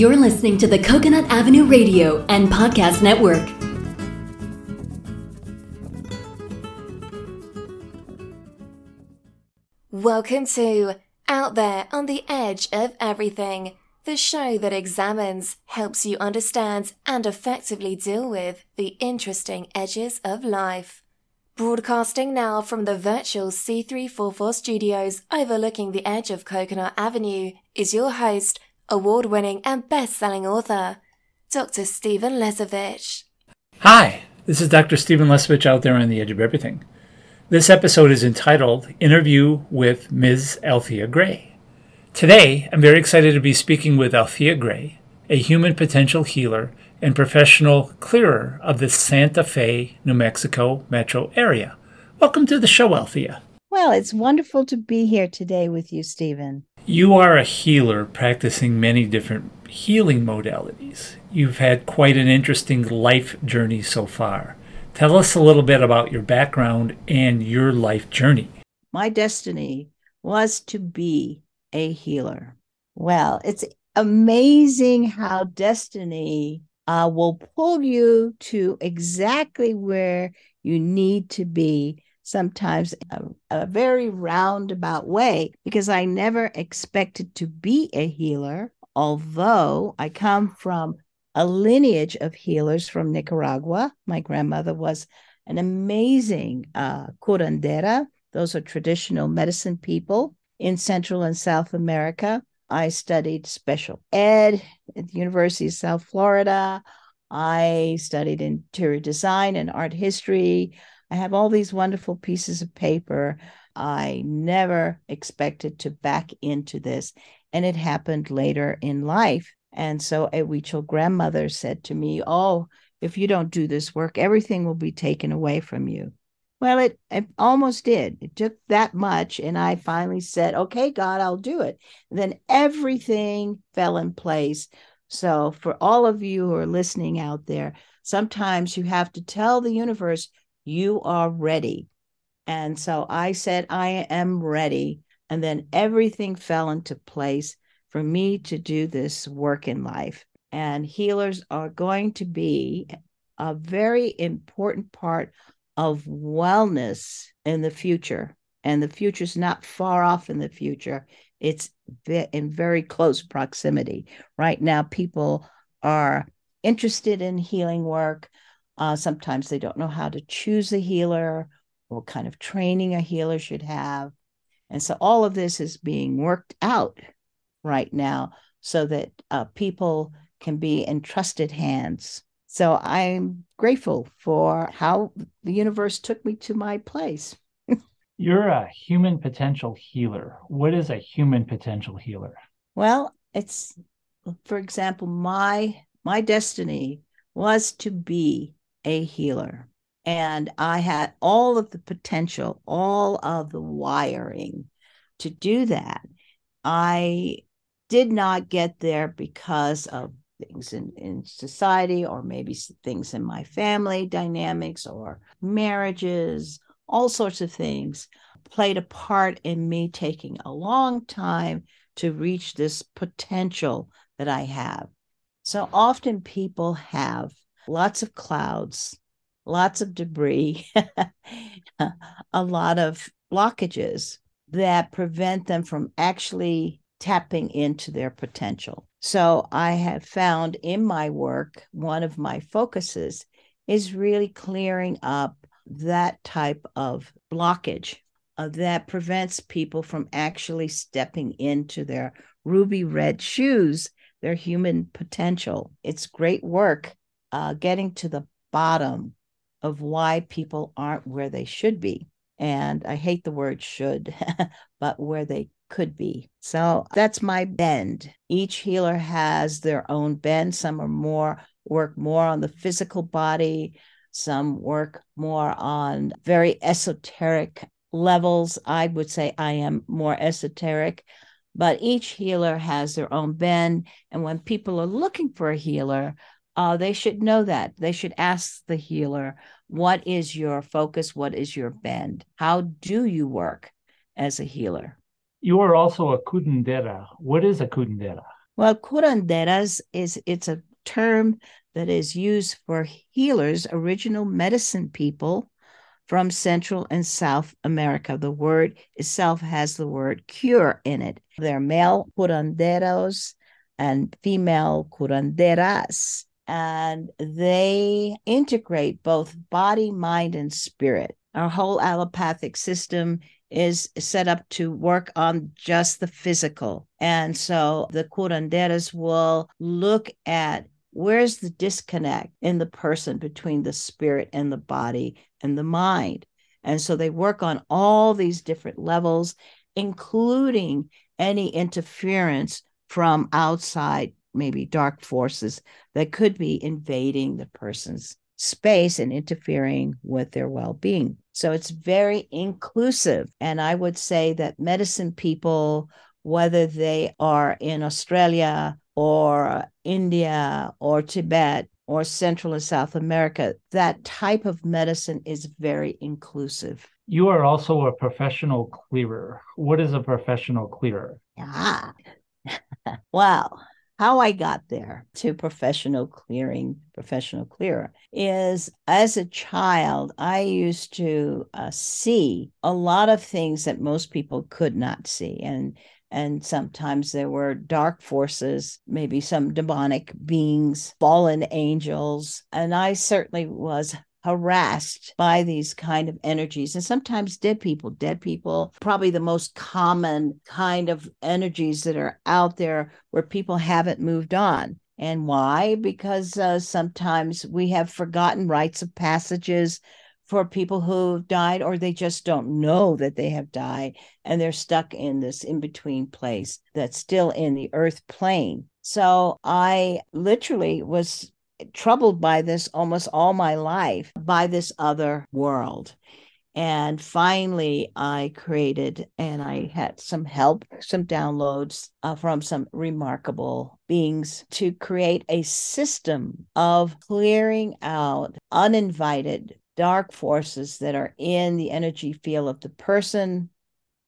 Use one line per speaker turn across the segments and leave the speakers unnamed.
You're listening to the Coconut Avenue Radio and Podcast Network.
Welcome to Out There on the Edge of Everything, the show that examines, helps you understand, and effectively deal with the interesting edges of life. Broadcasting now from the virtual C344 studios overlooking the edge of Coconut Avenue is your host, award winning and best selling author, Dr. Stephen Lesavich.
Hi, this is Dr. Stephen Lesavich out there on the edge of everything. This episode is entitled Interview with Ms. Althea Gray. Today, I'm very excited to be speaking with Althea Gray, a human potential healer and professional clearer of the Santa Fe, New Mexico metro area. Welcome to the show, Althea.
Well, it's wonderful to be here today with you, Stephen.
You are a healer practicing many different healing modalities. You've had quite an interesting life journey so far. Tell us a little bit about your background and your life journey.
My destiny was to be a healer. Well, it's amazing how destiny uh, will pull you to exactly where you need to be, sometimes a, a very roundabout way, because I never expected to be a healer, although I come from a lineage of healers from Nicaragua. My grandmother was an amazing uh, curandera. Those are traditional medicine people in Central and South America. I studied special ed at the University of South Florida. I studied interior design and art history. I have all these wonderful pieces of paper. I never expected to back into this. And it happened later in life. And so a Huichol grandmother said to me, Oh, if you don't do this work, everything will be taken away from you. Well, it, it almost did. It took that much. And I finally said, Okay, God, I'll do it. And then everything fell in place. So, for all of you who are listening out there, sometimes you have to tell the universe you are ready. And so I said, I am ready. And then everything fell into place for me to do this work in life. And healers are going to be a very important part of wellness in the future. And the future is not far off in the future, it's in very close proximity. Right now, people are interested in healing work. Uh, sometimes they don't know how to choose a healer, what kind of training a healer should have. And so all of this is being worked out right now so that uh, people can be in trusted hands. So I'm grateful for how the universe took me to my place.
You're a human potential healer. What is a human potential healer?
Well, it's for example, my my destiny was to be a healer. And I had all of the potential, all of the wiring to do that. I did not get there because of things in, in society or maybe things in my family dynamics or marriages, all sorts of things played a part in me taking a long time to reach this potential that I have. So often people have lots of clouds, lots of debris, a lot of blockages that prevent them from actually tapping into their potential. So I have found in my work, one of my focuses is really clearing up that type of blockage uh, that prevents people from actually stepping into their ruby red shoes, their human potential. It's great work uh, getting to the bottom of why people aren't where they should be. And I hate the word should, but where they could be. So that's my bend. Each healer has their own bend. Some are more work more on the physical body, some work more on very esoteric levels. I would say I am more esoteric, but each healer has their own bend. And when people are looking for a healer, uh, they should know that. They should ask the healer, what is your focus? What is your bend? How do you work as a healer?
You are also a curandera. What is a curandera?
Well, curanderas is it's a term that is used for healers, original medicine people from Central and South America. The word itself has the word cure in it. They're male curanderos and female curanderas. And they integrate both body, mind, and spirit. Our whole allopathic system is set up to work on just the physical. And so the curanderas will look at where's the disconnect in the person between the spirit and the body and the mind. And so they work on all these different levels, including any interference from outside, maybe dark forces that could be invading the person's space and interfering with their well being. So it's very inclusive. And I would say that medicine people, whether they are in Australia or India or Tibet or Central and South America, that type of medicine is very inclusive.
You are also a professional clearer. What is a professional clearer?
Ah, wow. How I got there to professional clearing, professional clearer is as a child, I used to uh, see a lot of things that most people could not see. And and sometimes there were dark forces, maybe some demonic beings, fallen angels. And I certainly was harassed by these kind of energies. And sometimes dead people dead people probably the most common kind of energies that are out there where people haven't moved on. And why? Because uh, sometimes we have forgotten rites of passages for people who have died or they just don't know that they have died and they're stuck in this in between place that's still in the earth plane. So i literally was troubled by this almost all my life by this other world. And finally, I created and I had some help, some downloads uh, from some remarkable beings to create a system of clearing out uninvited dark forces that are in the energy field of the person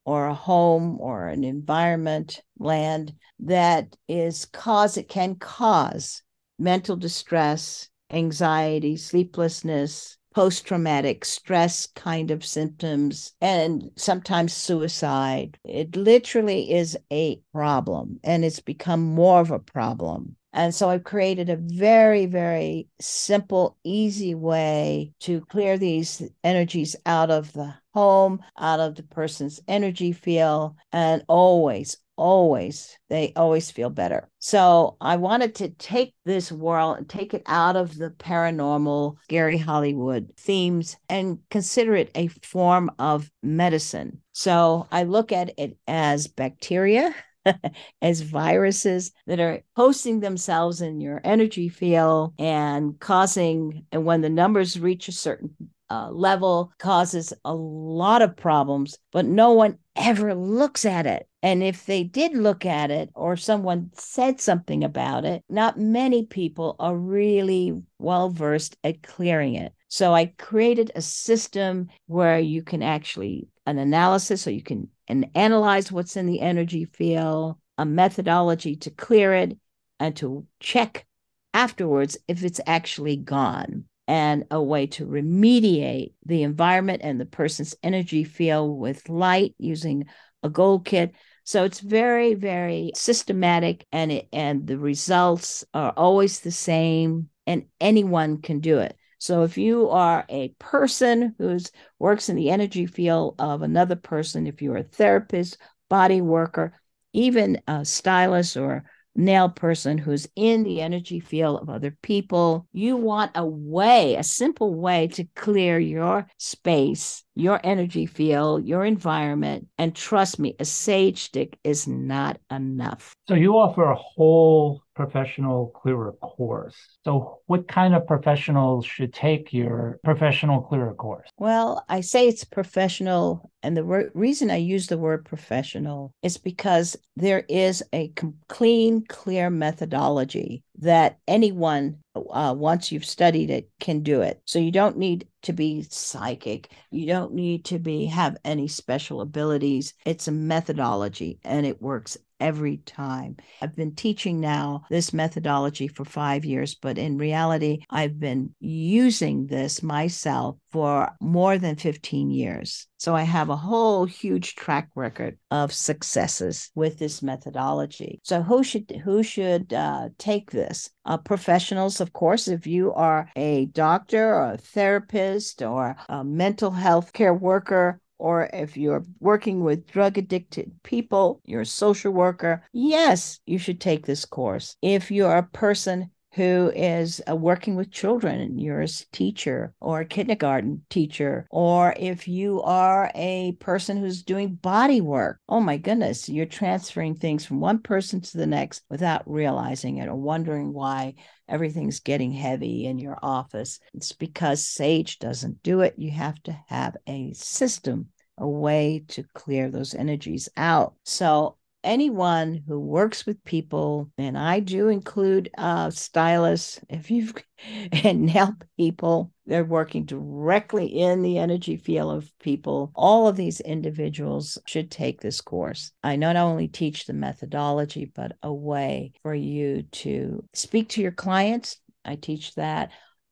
or a home or an environment, land that is cause it can cause mental distress, anxiety, sleeplessness, post traumatic stress kind of symptoms, and sometimes suicide. It literally is a problem, and it's become more of a problem. And so I've created a very, very simple, easy way to clear these energies out of the home, out of the person's energy field, and always, always they always feel better. So i wanted to take this world and take it out of the paranormal scary hollywood themes and consider it a form of medicine. So i look at it as bacteria as viruses that are hosting themselves in your energy field and causing and when the numbers reach a certain uh, level causes a lot of problems, but no one ever looks at it. And if they did look at it or someone said something about it, not many people are really well versed at clearing it. So I created a system where you can actually an analysis so you can and analyze what's in the energy field, a methodology to clear it and to check afterwards if it's actually gone and a way to remediate the environment and the person's energy field with light using a gold kit. So it's very, very systematic and it, and the results are always the same and anyone can do it. So if you are a person who works in the energy field of another person, if you're a therapist, body worker, even a stylist or nail person who's in the energy field of other people. You want a way, a simple way to clear your space, your energy field, your environment. And trust me, a sage stick is not enough.
So you offer a whole professional clearer course. So, what kind of professionals should take your professional clearer course?
Well, I say it's professional, and the re- reason I use the word professional is because there is a com- clean, clear methodology that anyone, uh, once you've studied it, can do it. So you don't need to be psychic. You don't need to be have any special abilities. It's a methodology and it works every time. I've been teaching now this methodology for five years, but in reality, I've been using this myself for more than 15 years. So I have a whole huge track record of successes with this methodology. So who should who should uh, take this? Uh, professionals, of course. If you are a doctor or a therapist or a mental health care worker, or if you're working with drug addicted people, you're a social worker, yes, you should take this course. If you're a person who is uh, working with children you're a teacher or a kindergarten teacher, or if you are a person who's doing body work, oh my goodness, you're transferring things from one person to the next without realizing it or wondering why everything's getting heavy in your office. It's because SAGE doesn't do it. You have to have a system a way to clear those energies out. So anyone who works with people, and I do include uh, stylists, if you've and help people, they're working directly in the energy field of people. All of these individuals should take this course. I not only teach the methodology, but a way for you to speak to your clients. I teach that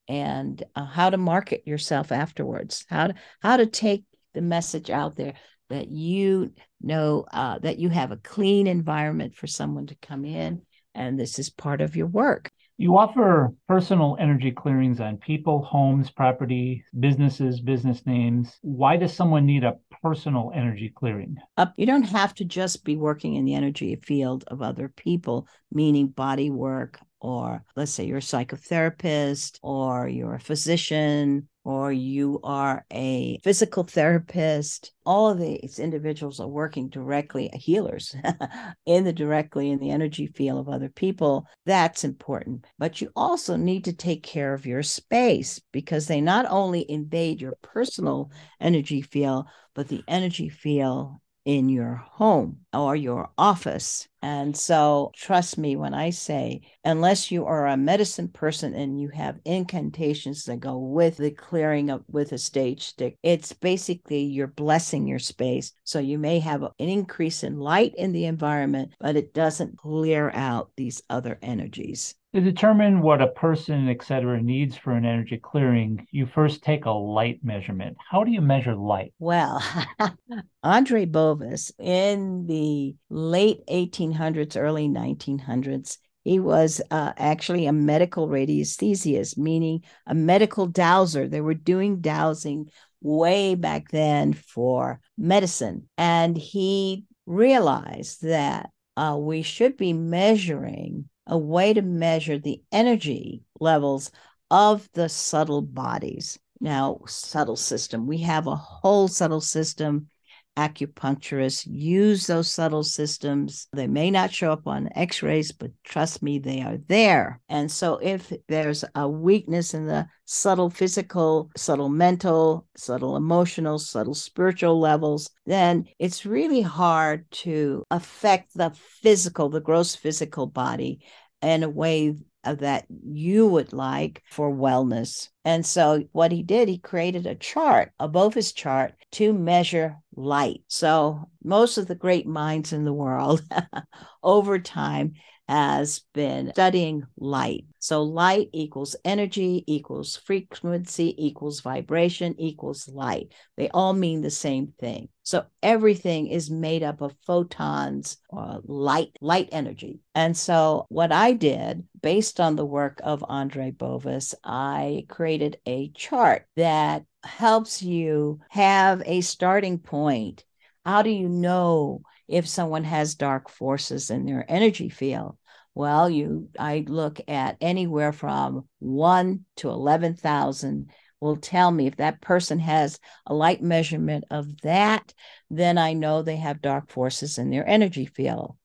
and uh, how to market yourself afterwards, how to how to take the message out there that you know uh, that you have a clean environment for someone to come in and this is part of your work.
You offer personal energy clearings on people homes property businesses business names. Why does someone need a personal energy clearing?
Uh, you don't have to just be working in the energy field of other people meaning body work or let's say you're a psychotherapist or you're a physician or you are a physical therapist all of these individuals are working directly healers in the directly in the energy field of other people that's important. But you also need to take care of your space because they not only invade your personal energy field but the energy field in your home or your office. And so, trust me when I say, unless you are a medicine person and you have incantations that go with the clearing up with a sage stick, it's basically you're blessing your space. So, you may have an increase in light in the environment, but it doesn't clear out these other energies.
To determine what a person, et cetera, needs for an energy clearing, you first take a light measurement. How do you measure light?
Well, Andre Bovis in the late 1800s, early 1900s, he was uh, actually a medical radiesthesiast, meaning a medical dowser. They were doing dowsing way back then for medicine. And he realized that uh, we should be measuring a way to measure the energy levels of the subtle bodies. Now, subtle system, we have a whole subtle system. Acupuncturists use those subtle systems. They may not show up on x rays, but trust me, they are there. And so, if there's a weakness in the subtle physical, subtle mental, subtle emotional, subtle spiritual levels, then it's really hard to affect the physical, the gross physical body in a way Uh, that you would like for wellness. And so, what he did, he created a chart above his chart to measure light. So, most of the great minds in the world over time has been studying light. So light equals energy equals frequency equals vibration equals light. They all mean the same thing. So everything is made up of photons or light light energy. And so what I did based on the work of Andre Bovis, I created a chart that helps you have a starting point. How do you know if someone has dark forces in their energy field? Well, you I look at anywhere from 1 to 11,000 will tell me if that person has a light measurement of that, then I know they have dark forces in their energy field.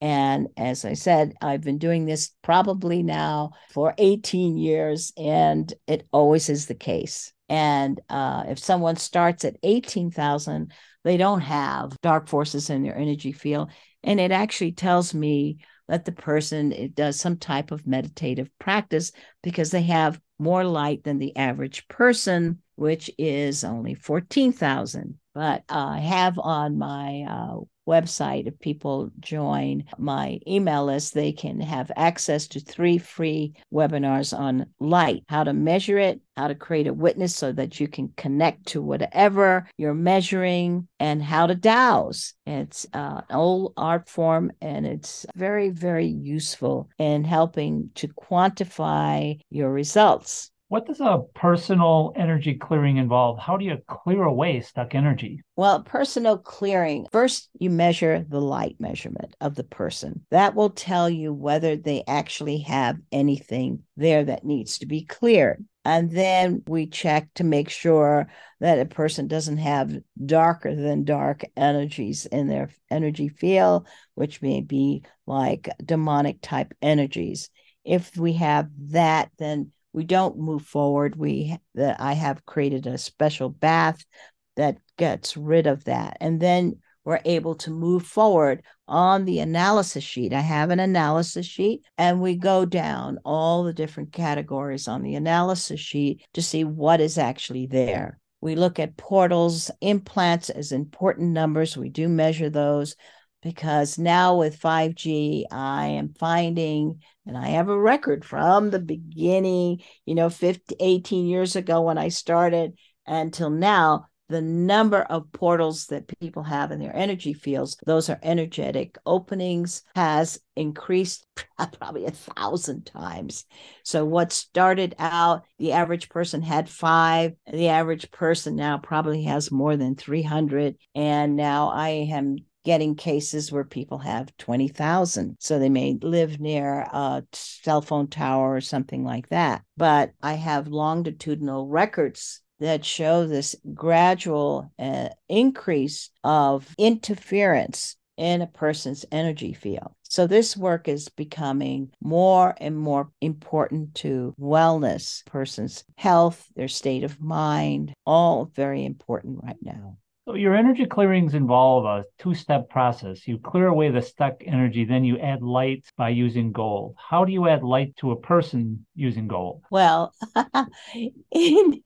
And as I said, I've been doing this probably now for 18 years, and it always is the case. And uh, if someone starts at 18,000, they don't have dark forces in their energy field. And it actually tells me let the person it does some type of meditative practice because they have more light than the average person, which is only 14,000. But uh, I have on my uh, website, if people join my email list, they can have access to three free webinars on light, how to measure it, how to create a witness so that you can connect to whatever you're measuring, and how to dowse. It's uh, an old art form and it's very, very useful in helping to quantify your results.
What does a personal energy clearing involve? How do you clear away stuck energy?
Well, personal clearing, first you measure the light measurement of the person. That will tell you whether they actually have anything there that needs to be cleared. And then we check to make sure that a person doesn't have darker than dark energies in their energy field, which may be like demonic type energies. If we have that, then we don't move forward. We that I have created a special bath that gets rid of that, and then we're able to move forward on the analysis sheet. I have an analysis sheet, and we go down all the different categories on the analysis sheet to see what is actually there. We look at portals, implants as important numbers. We do measure those because now with 5G, I am finding, and I have a record from the beginning, you know, 50, 18 years ago when I started until now, the number of portals that people have in their energy fields, those are energetic openings, has increased probably a thousand times. So, what started out, the average person had five, the average person now probably has more than 300. And now I am getting cases where people have 20,000. So they may live near a cell phone tower or something like that. But I have longitudinal records that show this gradual uh, increase of interference in a person's energy field. So this work is becoming more and more important to wellness, person's health, their state of mind, all very important right now.
So your energy clearings involve a two-step process. You clear away the stuck energy, then you add light by using gold. How do you add light to a person using gold?
Well, in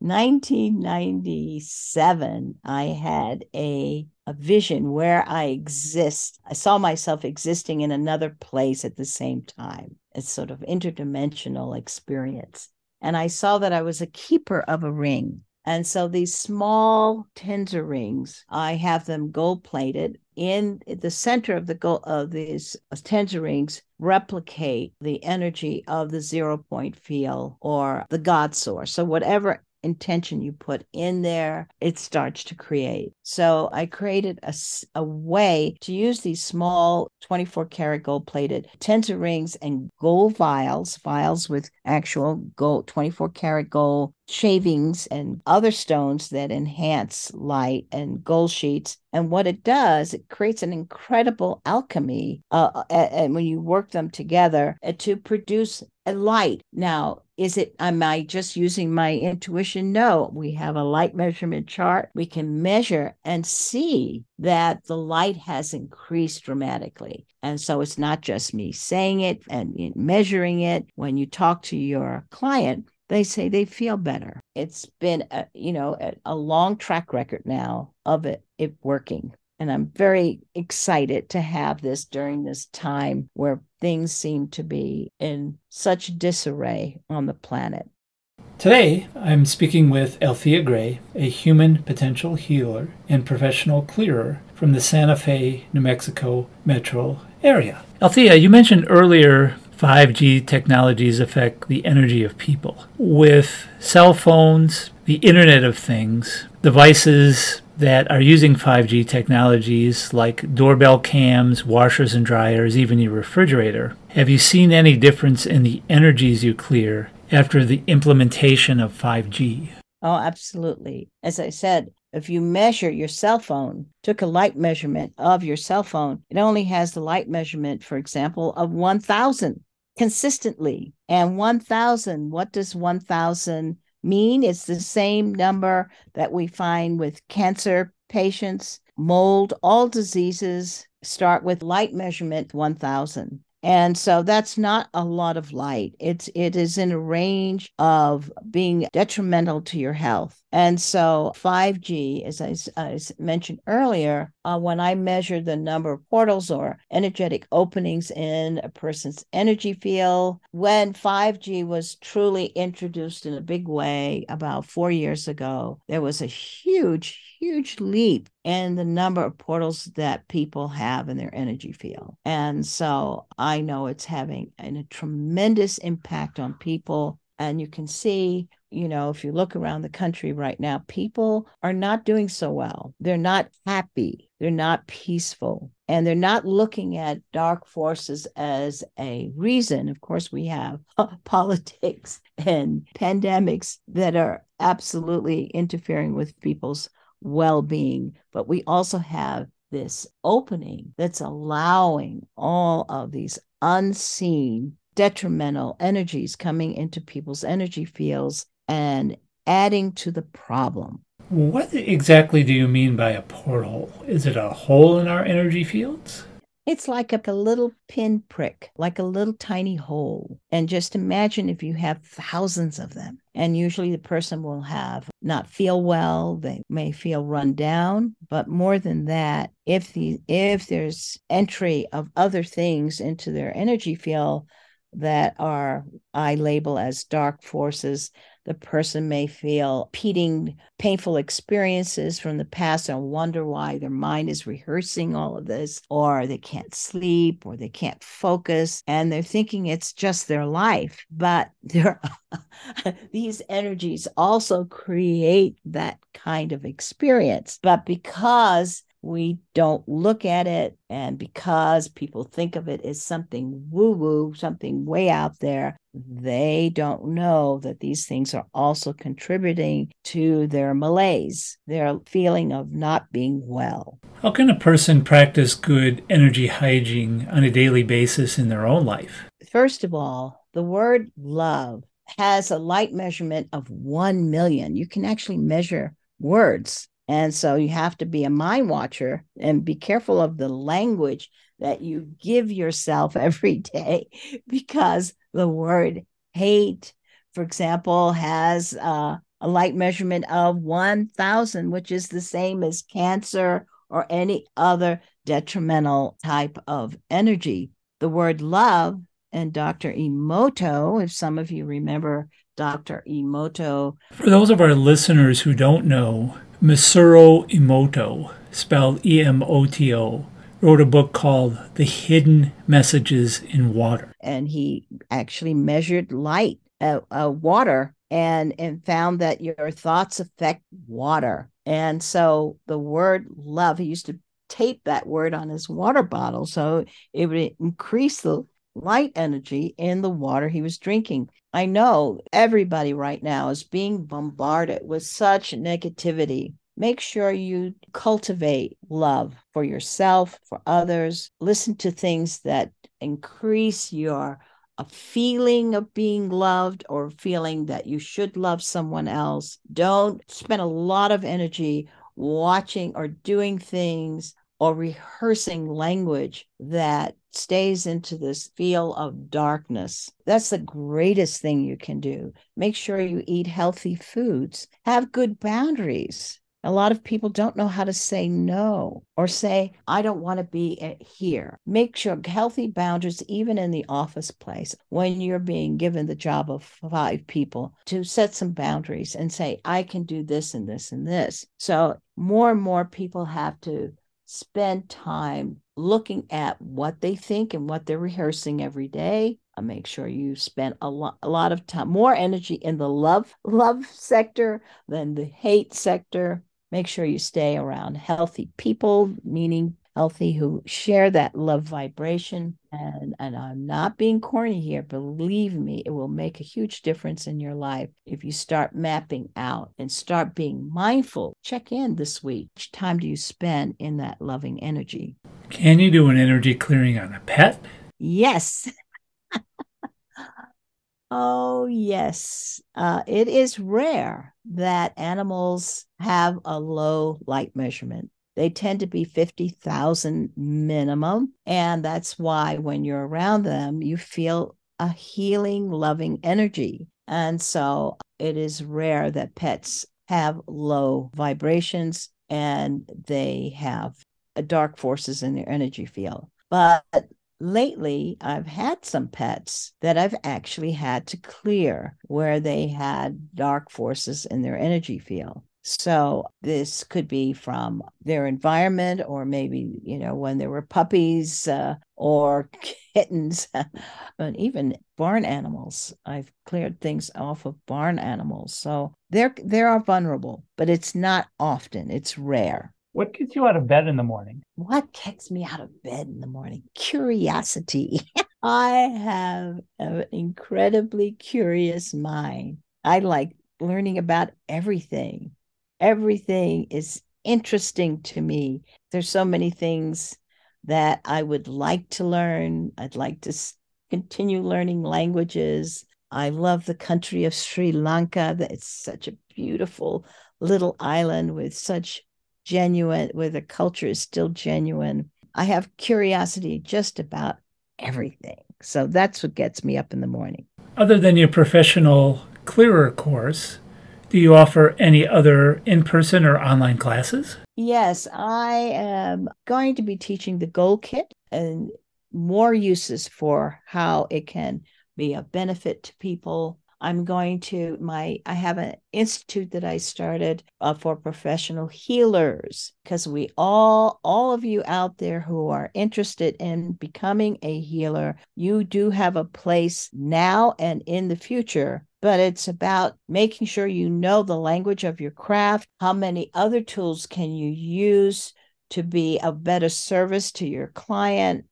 1997, I had a a vision where I exist. I saw myself existing in another place at the same time. It's sort of interdimensional experience. And I saw that I was a keeper of a ring. And so these small tensor rings, I have them gold plated. In the center of the gold of these tensor rings replicate the energy of the zero point field or the God source. So whatever intention you put in there, it starts to create. So I created a, a way to use these small 24 karat gold plated tensor rings and gold vials, vials with actual gold, 24 karat gold shavings and other stones that enhance light and gold sheets. And what it does, it creates an incredible alchemy. Uh, and when you work them together uh, to produce a light. Now, is it, am I just using my intuition? No, we have a light measurement chart. We can measure and see that the light has increased dramatically. And so it's not just me saying it and measuring it. When you talk to your client, they say they feel better. It's been, a, you know, a, a long track record now of it, it working. And I'm very excited to have this during this time where things seem to be in such disarray on the planet.
Today, I'm speaking with Althea Gray, a human potential healer and professional clearer from the Santa Fe, New Mexico metro area. Althea, you mentioned earlier 5G technologies affect the energy of people. With cell phones, the Internet of Things, devices that are using 5G technologies like doorbell cams, washers and dryers, even your refrigerator, have you seen any difference in the energies you clear after the implementation of 5G?
Oh, absolutely. As I said, if you measure your cell phone, took a light measurement of your cell phone, it only has the light measurement, for example, of 1000 consistently. And 1000, what does 1000 mean? It's the same number that we find with cancer patients, mold, all diseases start with light measurement 1000. And so that's not a lot of light. It's it is in a range of being detrimental to your health. And so 5G, as I, as mentioned earlier, uh, when I measure the number of portals or energetic openings in a person's energy field, when 5G was truly introduced in a big way about four years ago, there was a huge, huge leap in the number of portals that people have in their energy field. And so I know it's having a tremendous impact on people. And you can see you know, if you look around the country right now, people are not doing so well. They're not happy. They're not peaceful. And they're not looking at dark forces as a reason. Of course, we have politics and pandemics that are absolutely interfering with people's well being. But we also have this opening that's allowing all of these unseen detrimental energies coming into people's energy fields and adding to the problem.
What exactly do you mean by a porthole? Is it a hole in our energy fields?
It's like a, little pinprick, like a little tiny hole. And just imagine if you have thousands of them. And usually the person will have not feel well, they may feel run down, but more than that, if the if there's entry of other things into their energy field that are I label as dark forces, the person may feel repeating painful experiences from the past and wonder why their mind is rehearsing all of this, or they can't sleep, or they can't focus, and they're thinking it's just their life. But these energies also create that kind of experience. But because we don't look at it. And because people think of it as something woo woo, something way out there, they don't know that these things are also contributing to their malaise, their feeling of not being well.
How can a person practice good energy hygiene on a daily basis in their own life?
First of all, the word love has a light measurement of 1 million. You can actually measure words and so you have to be a mind watcher and be careful of the language that you give yourself every day because the word hate, for example, has uh, a light measurement of 1,000, which is the same as cancer or any other detrimental type of energy. The word love and Dr. Emoto, if some of you remember Dr. Emoto.
For those of our listeners who don't know, Masaru Emoto, spelled E M O T O, wrote a book called The Hidden Messages in Water.
And he actually measured light, uh, uh, water, and, and found that your thoughts affect water. And so the word love, he used to tape that word on his water bottle so it would increase the light energy in the water he was drinking. I know everybody right now is being bombarded with such negativity. Make sure you cultivate love for yourself, for others. Listen to things that increase your a feeling of being loved or feeling that you should love someone else. Don't spend a lot of energy watching or doing things or rehearsing language that stays into this feel of darkness. That's the greatest thing you can do. Make sure you eat healthy foods, have good boundaries. A lot of people don't know how to say no or say, I don't want to be here. Make sure healthy boundaries, even in the office place, when you're being given the job of five people, to set some boundaries and say, I can do this and this and this. So more and more people have to spend time looking at what they think and what they're rehearsing every day. I make sure you spend a lot a lot of time, more energy in the love love sector than the hate sector. Make sure you stay around healthy people, meaning healthy who share that love vibration. And, and I'm not being corny here. Believe me, it will make a huge difference in your life if you start mapping out and start being mindful. Check in this week. Which time do you spend in that loving energy?
Can you do an energy clearing on a pet?
Yes. oh, yes. Uh, it is rare that animals have a low light measurement they tend to be 50,000 minimum. And that's why when you're around them, you feel a healing, loving energy. And so it is rare that pets have low vibrations and they have dark forces in their energy field. But lately, I've had some pets that I've actually had to clear where they had dark forces in their energy field. So this could be from their environment, or maybe, you know, when there were puppies uh, or kittens, and even barn animals. I've cleared things off of barn animals. So they're they are vulnerable, but it's not often. It's rare.
What gets you out of bed in the morning?
What gets me out of bed in the morning? Curiosity. I have an incredibly curious mind. I like learning about everything everything is interesting to me. There's so many things that I would like to learn. I'd like to continue learning languages. I love the country of Sri Lanka. It's such a beautiful little island with such genuine, where the culture is still genuine. I have curiosity just about everything. So that's what gets me up in the morning.
Other than your professional clearer course, do you offer any other in person or online classes?
Yes, I am going to be teaching the Gold Kit and more uses for how it can be a benefit to people. I'm going to my I have an institute that I started uh, for professional healers because we all all of you out there who are interested in becoming a healer, you do have a place now and in the future but it's about making sure you know the language of your craft. How many other tools can you use to be a better service to your client?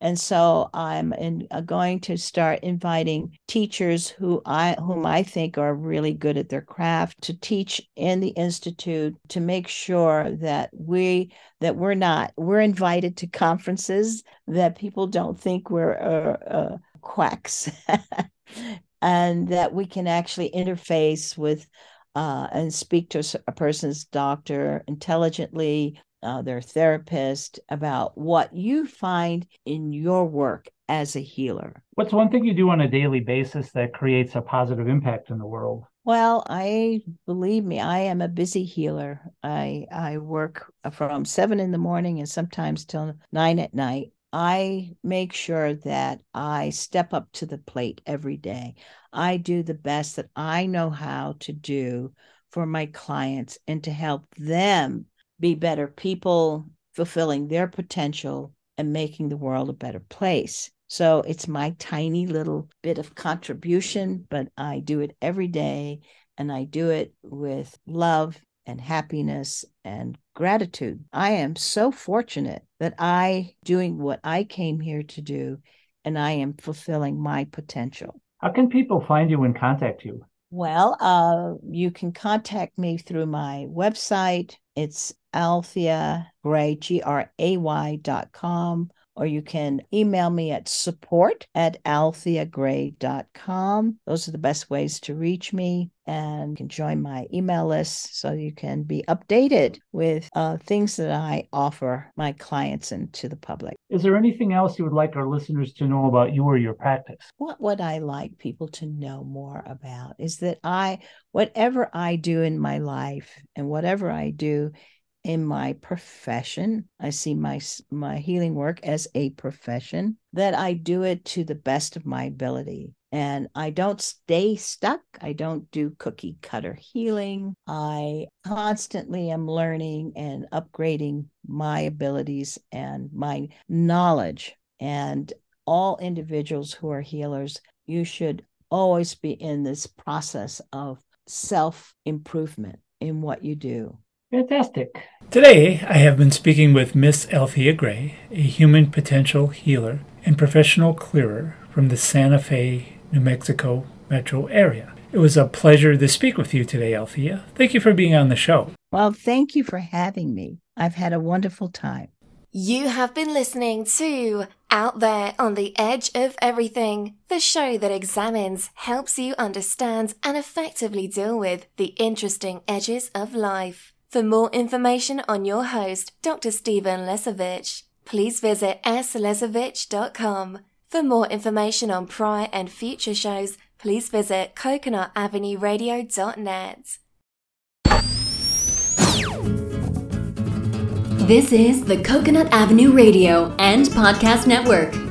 And so I'm in, uh, going to start inviting teachers who I whom I think are really good at their craft to teach in the institute to make sure that we that we're not we're invited to conferences that people don't think we're uh, uh, quacks and that we can actually interface with uh, and speak to a person's doctor intelligently, uh, their therapist, about what you find in your work as a healer.
What's one thing you do on a daily basis that creates a positive impact in the world?
Well, I believe me, I am a busy healer. I I work from seven in the morning and sometimes till nine at night. I make sure that I step up to the plate every day. I do the best that I know how to do for my clients and to help them be better people, fulfilling their potential and making the world a better place. So it's my tiny little bit of contribution, but I do it every day and I do it with love and happiness and gratitude. I am so fortunate that I doing what I came here to do and I am fulfilling my potential.
How can people find you and contact you?
Well, uh, you can contact me through my website. It's Althea Gray, G R A Y dot com or you can email me at support at altheagray.com. Those are the best ways to reach me. And you can join my email list so you can be updated with uh, things that I offer my clients and to the public.
Is there anything else you would like our listeners to know about you or your practice?
What would I like people to know more about is that I, whatever I do in my life and whatever I do in my profession. I see my my healing work as a profession that I do it to the best of my ability. And I don't stay stuck. I don't do cookie cutter healing. I constantly am learning and upgrading my abilities and my knowledge. And all individuals who are healers, you should always be in this process of self improvement in what you do.
Fantastic. Today, I have been speaking with Miss Althea Gray, a human potential healer and professional clearer from the Santa Fe, New Mexico metro area. It was a pleasure to speak with you today, Althea. Thank you for being on the show.
Well, thank you for having me. I've had a wonderful time.
You have been listening to Out There on the Edge of Everything, the show that examines, helps you understand, and effectively deal with the interesting edges of life. For more information on your host, Dr. Stephen Lesavich, please visit slesavich.com. For more information on prior and future shows, please visit coconutavenueradio.net.
This is the Coconut Avenue Radio and Podcast Network.